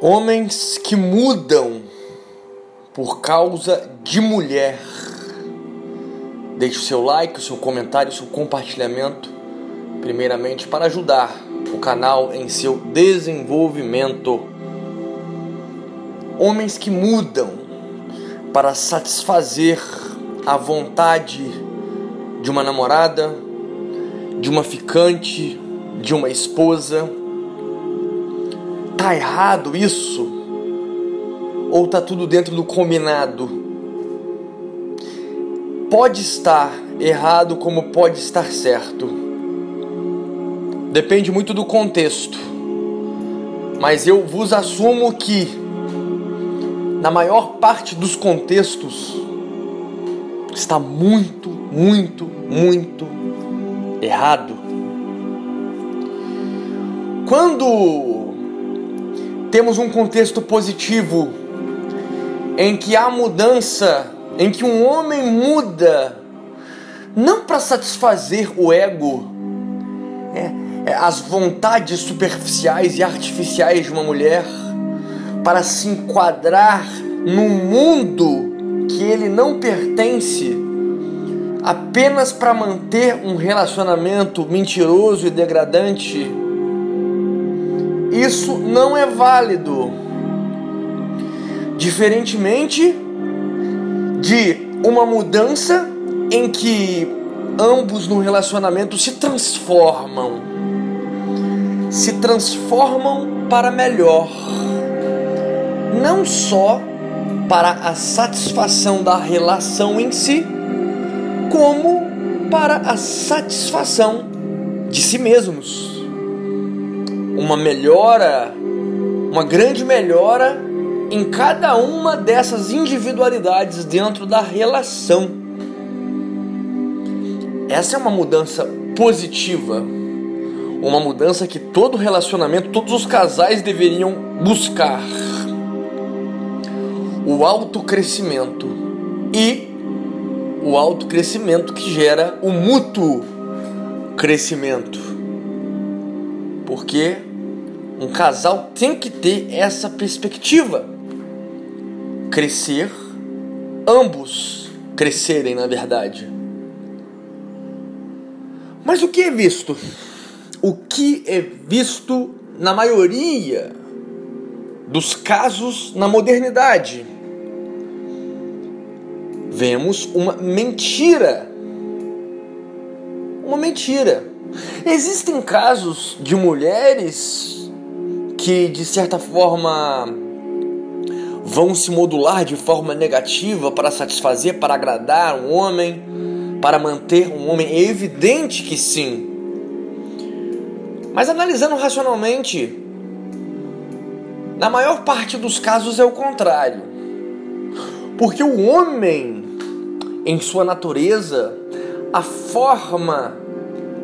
Homens que mudam por causa de mulher. Deixe o seu like, o seu comentário, o seu compartilhamento, primeiramente para ajudar o canal em seu desenvolvimento. Homens que mudam para satisfazer a vontade de uma namorada, de uma ficante, de uma esposa Tá errado isso? Ou tá tudo dentro do combinado? Pode estar errado como pode estar certo. Depende muito do contexto. Mas eu vos assumo que na maior parte dos contextos está muito, muito, muito errado. Quando temos um contexto positivo em que há mudança, em que um homem muda, não para satisfazer o ego, é, é, as vontades superficiais e artificiais de uma mulher, para se enquadrar num mundo que ele não pertence, apenas para manter um relacionamento mentiroso e degradante isso não é válido. Diferentemente de uma mudança em que ambos no relacionamento se transformam, se transformam para melhor, não só para a satisfação da relação em si, como para a satisfação de si mesmos uma melhora, uma grande melhora em cada uma dessas individualidades dentro da relação. Essa é uma mudança positiva, uma mudança que todo relacionamento, todos os casais deveriam buscar. O autocrescimento e o autocrescimento que gera o mútuo crescimento. Porque um casal tem que ter essa perspectiva. Crescer, ambos crescerem, na verdade. Mas o que é visto? O que é visto na maioria dos casos na modernidade? Vemos uma mentira. Uma mentira. Existem casos de mulheres que de certa forma vão se modular de forma negativa para satisfazer, para agradar um homem, para manter um homem? É evidente que sim. Mas analisando racionalmente, na maior parte dos casos é o contrário. Porque o homem, em sua natureza, a forma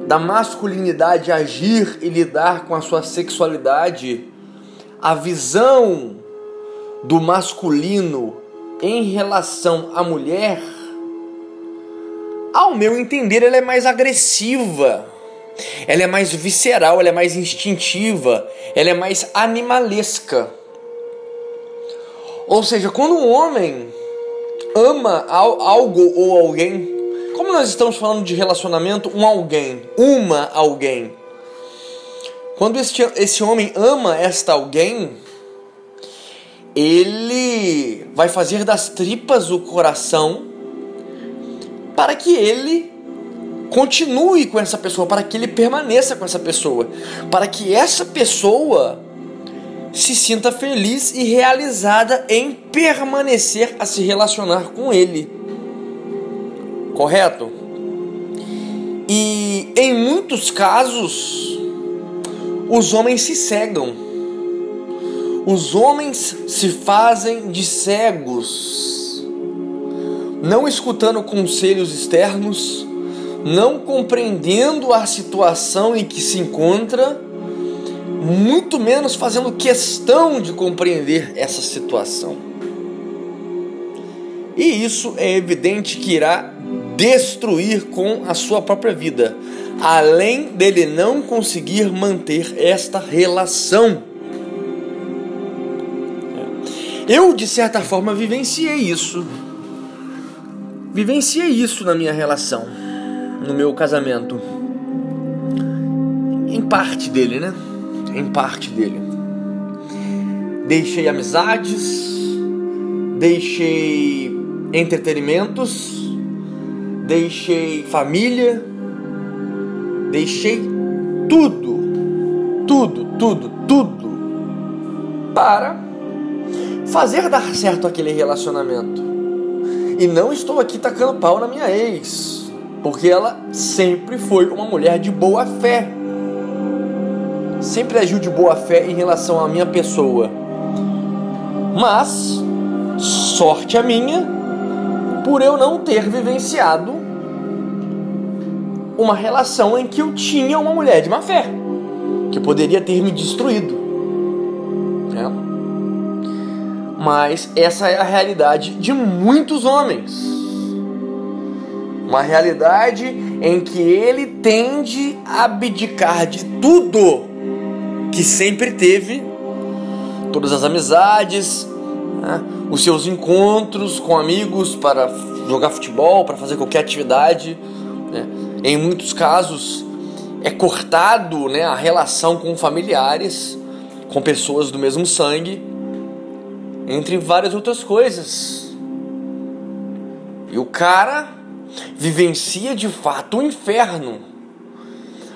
da masculinidade agir e lidar com a sua sexualidade, a visão do masculino em relação à mulher, ao meu entender, ela é mais agressiva, ela é mais visceral, ela é mais instintiva, ela é mais animalesca. Ou seja, quando um homem ama algo ou alguém, como nós estamos falando de relacionamento, um alguém, uma alguém. Quando este, esse homem ama esta alguém, ele vai fazer das tripas o coração para que ele continue com essa pessoa, para que ele permaneça com essa pessoa, para que essa pessoa se sinta feliz e realizada em permanecer a se relacionar com ele correto? E em muitos casos, os homens se cegam. Os homens se fazem de cegos, não escutando conselhos externos, não compreendendo a situação em que se encontra, muito menos fazendo questão de compreender essa situação. E isso é evidente que irá destruir com a sua própria vida, além dele não conseguir manter esta relação. Eu, de certa forma, vivenciei isso. Vivenciei isso na minha relação, no meu casamento. Em parte dele, né? Em parte dele. Deixei amizades, deixei entretenimentos, deixei família, deixei tudo, tudo, tudo, tudo para fazer dar certo aquele relacionamento. E não estou aqui tacando pau na minha ex, porque ela sempre foi uma mulher de boa fé. Sempre agiu de boa fé em relação à minha pessoa. Mas, sorte a minha, por eu não ter vivenciado uma relação em que eu tinha uma mulher de má fé, que poderia ter me destruído. Né? Mas essa é a realidade de muitos homens. Uma realidade em que ele tende a abdicar de tudo que sempre teve, todas as amizades, né? os seus encontros com amigos para jogar futebol, para fazer qualquer atividade. Né? Em muitos casos é cortado né, a relação com familiares, com pessoas do mesmo sangue, entre várias outras coisas. E o cara vivencia de fato o inferno,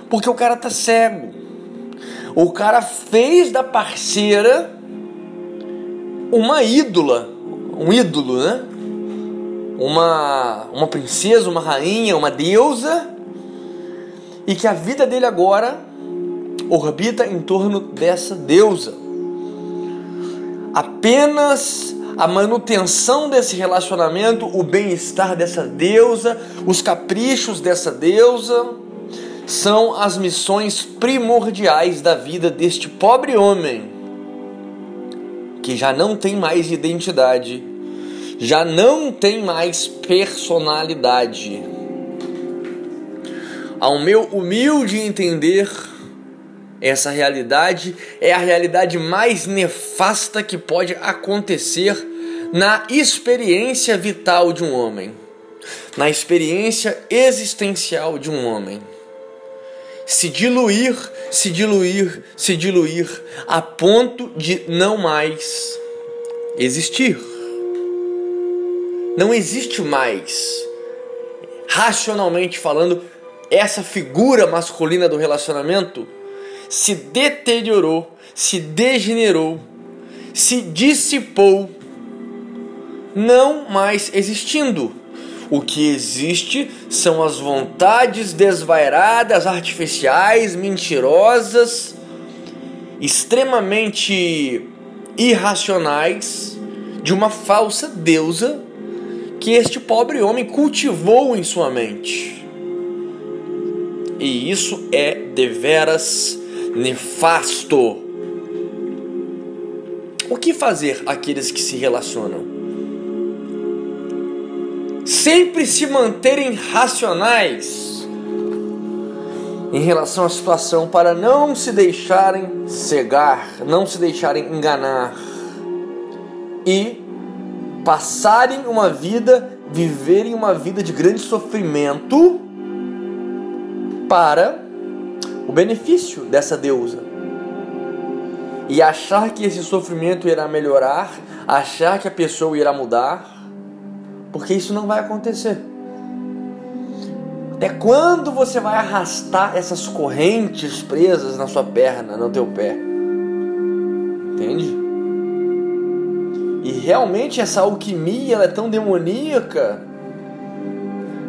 porque o cara tá cego. O cara fez da parceira uma ídola, um ídolo, né? Uma, uma princesa, uma rainha, uma deusa e que a vida dele agora orbita em torno dessa deusa. Apenas a manutenção desse relacionamento, o bem-estar dessa deusa, os caprichos dessa deusa, são as missões primordiais da vida deste pobre homem, que já não tem mais identidade, já não tem mais personalidade ao meu humilde entender, essa realidade é a realidade mais nefasta que pode acontecer na experiência vital de um homem, na experiência existencial de um homem. Se diluir, se diluir, se diluir, a ponto de não mais existir. Não existe mais, racionalmente falando, essa figura masculina do relacionamento se deteriorou, se degenerou, se dissipou, não mais existindo. O que existe são as vontades desvairadas, artificiais, mentirosas, extremamente irracionais de uma falsa deusa que este pobre homem cultivou em sua mente. E isso é deveras nefasto. O que fazer aqueles que se relacionam? Sempre se manterem racionais em relação à situação para não se deixarem cegar, não se deixarem enganar e passarem uma vida, viverem uma vida de grande sofrimento para o benefício dessa deusa. E achar que esse sofrimento irá melhorar, achar que a pessoa irá mudar, porque isso não vai acontecer. Até quando você vai arrastar essas correntes presas na sua perna, no teu pé? Entende? E realmente essa alquimia ela é tão demoníaca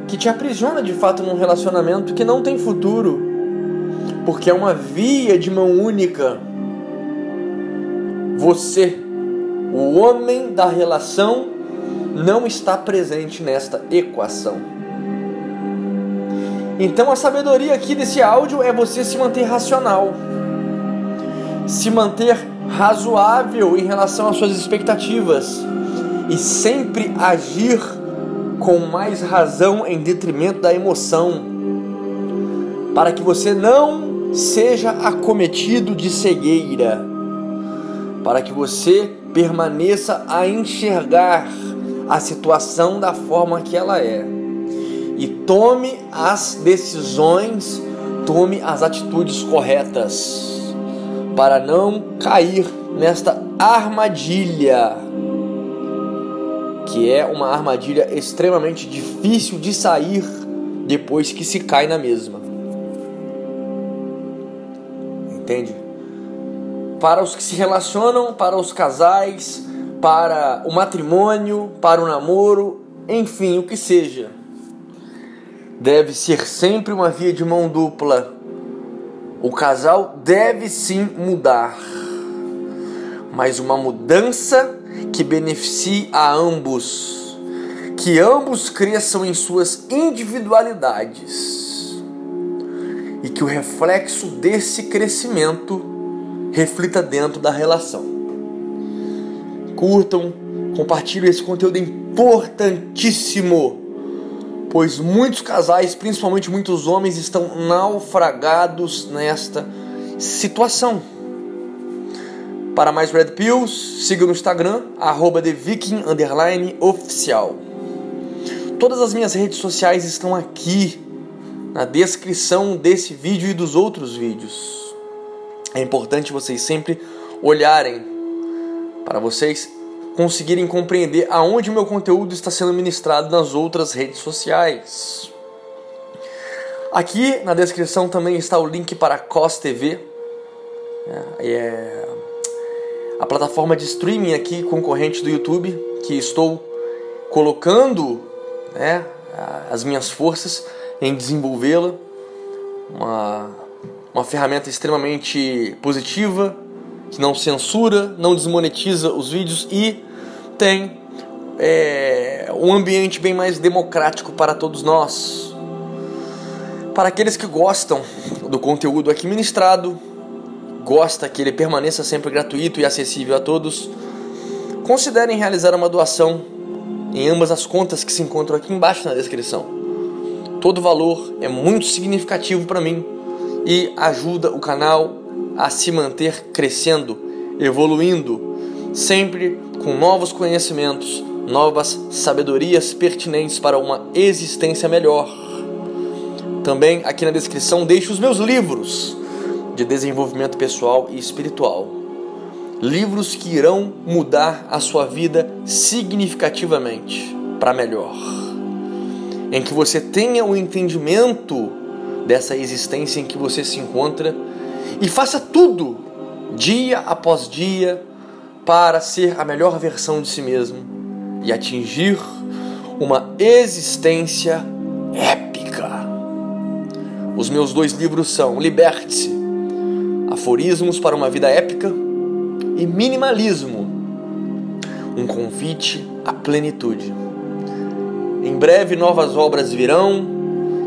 que te aprisiona de fato num relacionamento que não tem futuro, porque é uma via de mão única. Você, o homem da relação, não está presente nesta equação. Então a sabedoria aqui desse áudio é você se manter racional, se manter razoável em relação às suas expectativas e sempre agir com mais razão em detrimento da emoção, para que você não seja acometido de cegueira, para que você permaneça a enxergar a situação da forma que ela é. E tome as decisões, tome as atitudes corretas para não cair nesta armadilha que é uma armadilha extremamente difícil de sair depois que se cai na mesma. Entende? Para os que se relacionam, para os casais, para o matrimônio, para o namoro, enfim, o que seja. Deve ser sempre uma via de mão dupla. O casal deve sim mudar, mas uma mudança que beneficie a ambos, que ambos cresçam em suas individualidades e que o reflexo desse crescimento reflita dentro da relação. Curtam, compartilhem esse conteúdo importantíssimo, pois muitos casais, principalmente muitos homens, estão naufragados nesta situação. Para mais Red Pills, siga no Instagram, arroba. Todas as minhas redes sociais estão aqui na descrição desse vídeo e dos outros vídeos. É importante vocês sempre olharem para vocês conseguirem compreender aonde o meu conteúdo está sendo ministrado nas outras redes sociais. Aqui na descrição também está o link para a COS TV. É, é a plataforma de streaming aqui concorrente do YouTube, que estou colocando né, as minhas forças em desenvolvê-la. Uma uma ferramenta extremamente positiva, que não censura, não desmonetiza os vídeos e tem é, um ambiente bem mais democrático para todos nós. Para aqueles que gostam do conteúdo aqui ministrado, gosta que ele permaneça sempre gratuito e acessível a todos, considerem realizar uma doação em ambas as contas que se encontram aqui embaixo na descrição. Todo valor é muito significativo para mim e ajuda o canal a se manter crescendo, evoluindo, sempre com novos conhecimentos, novas sabedorias pertinentes para uma existência melhor. Também aqui na descrição deixo os meus livros de desenvolvimento pessoal e espiritual. Livros que irão mudar a sua vida significativamente para melhor. Em que você tenha o um entendimento dessa existência em que você se encontra e faça tudo, dia após dia, para ser a melhor versão de si mesmo e atingir uma existência épica. Os meus dois livros são Liberte-se, Aforismos para uma Vida Épica e Minimalismo, um convite à plenitude. Em breve novas obras virão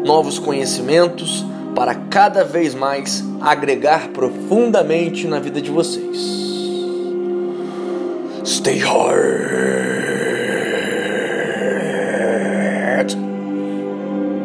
novos conhecimentos para cada vez mais agregar profundamente na vida de vocês. Stay hard.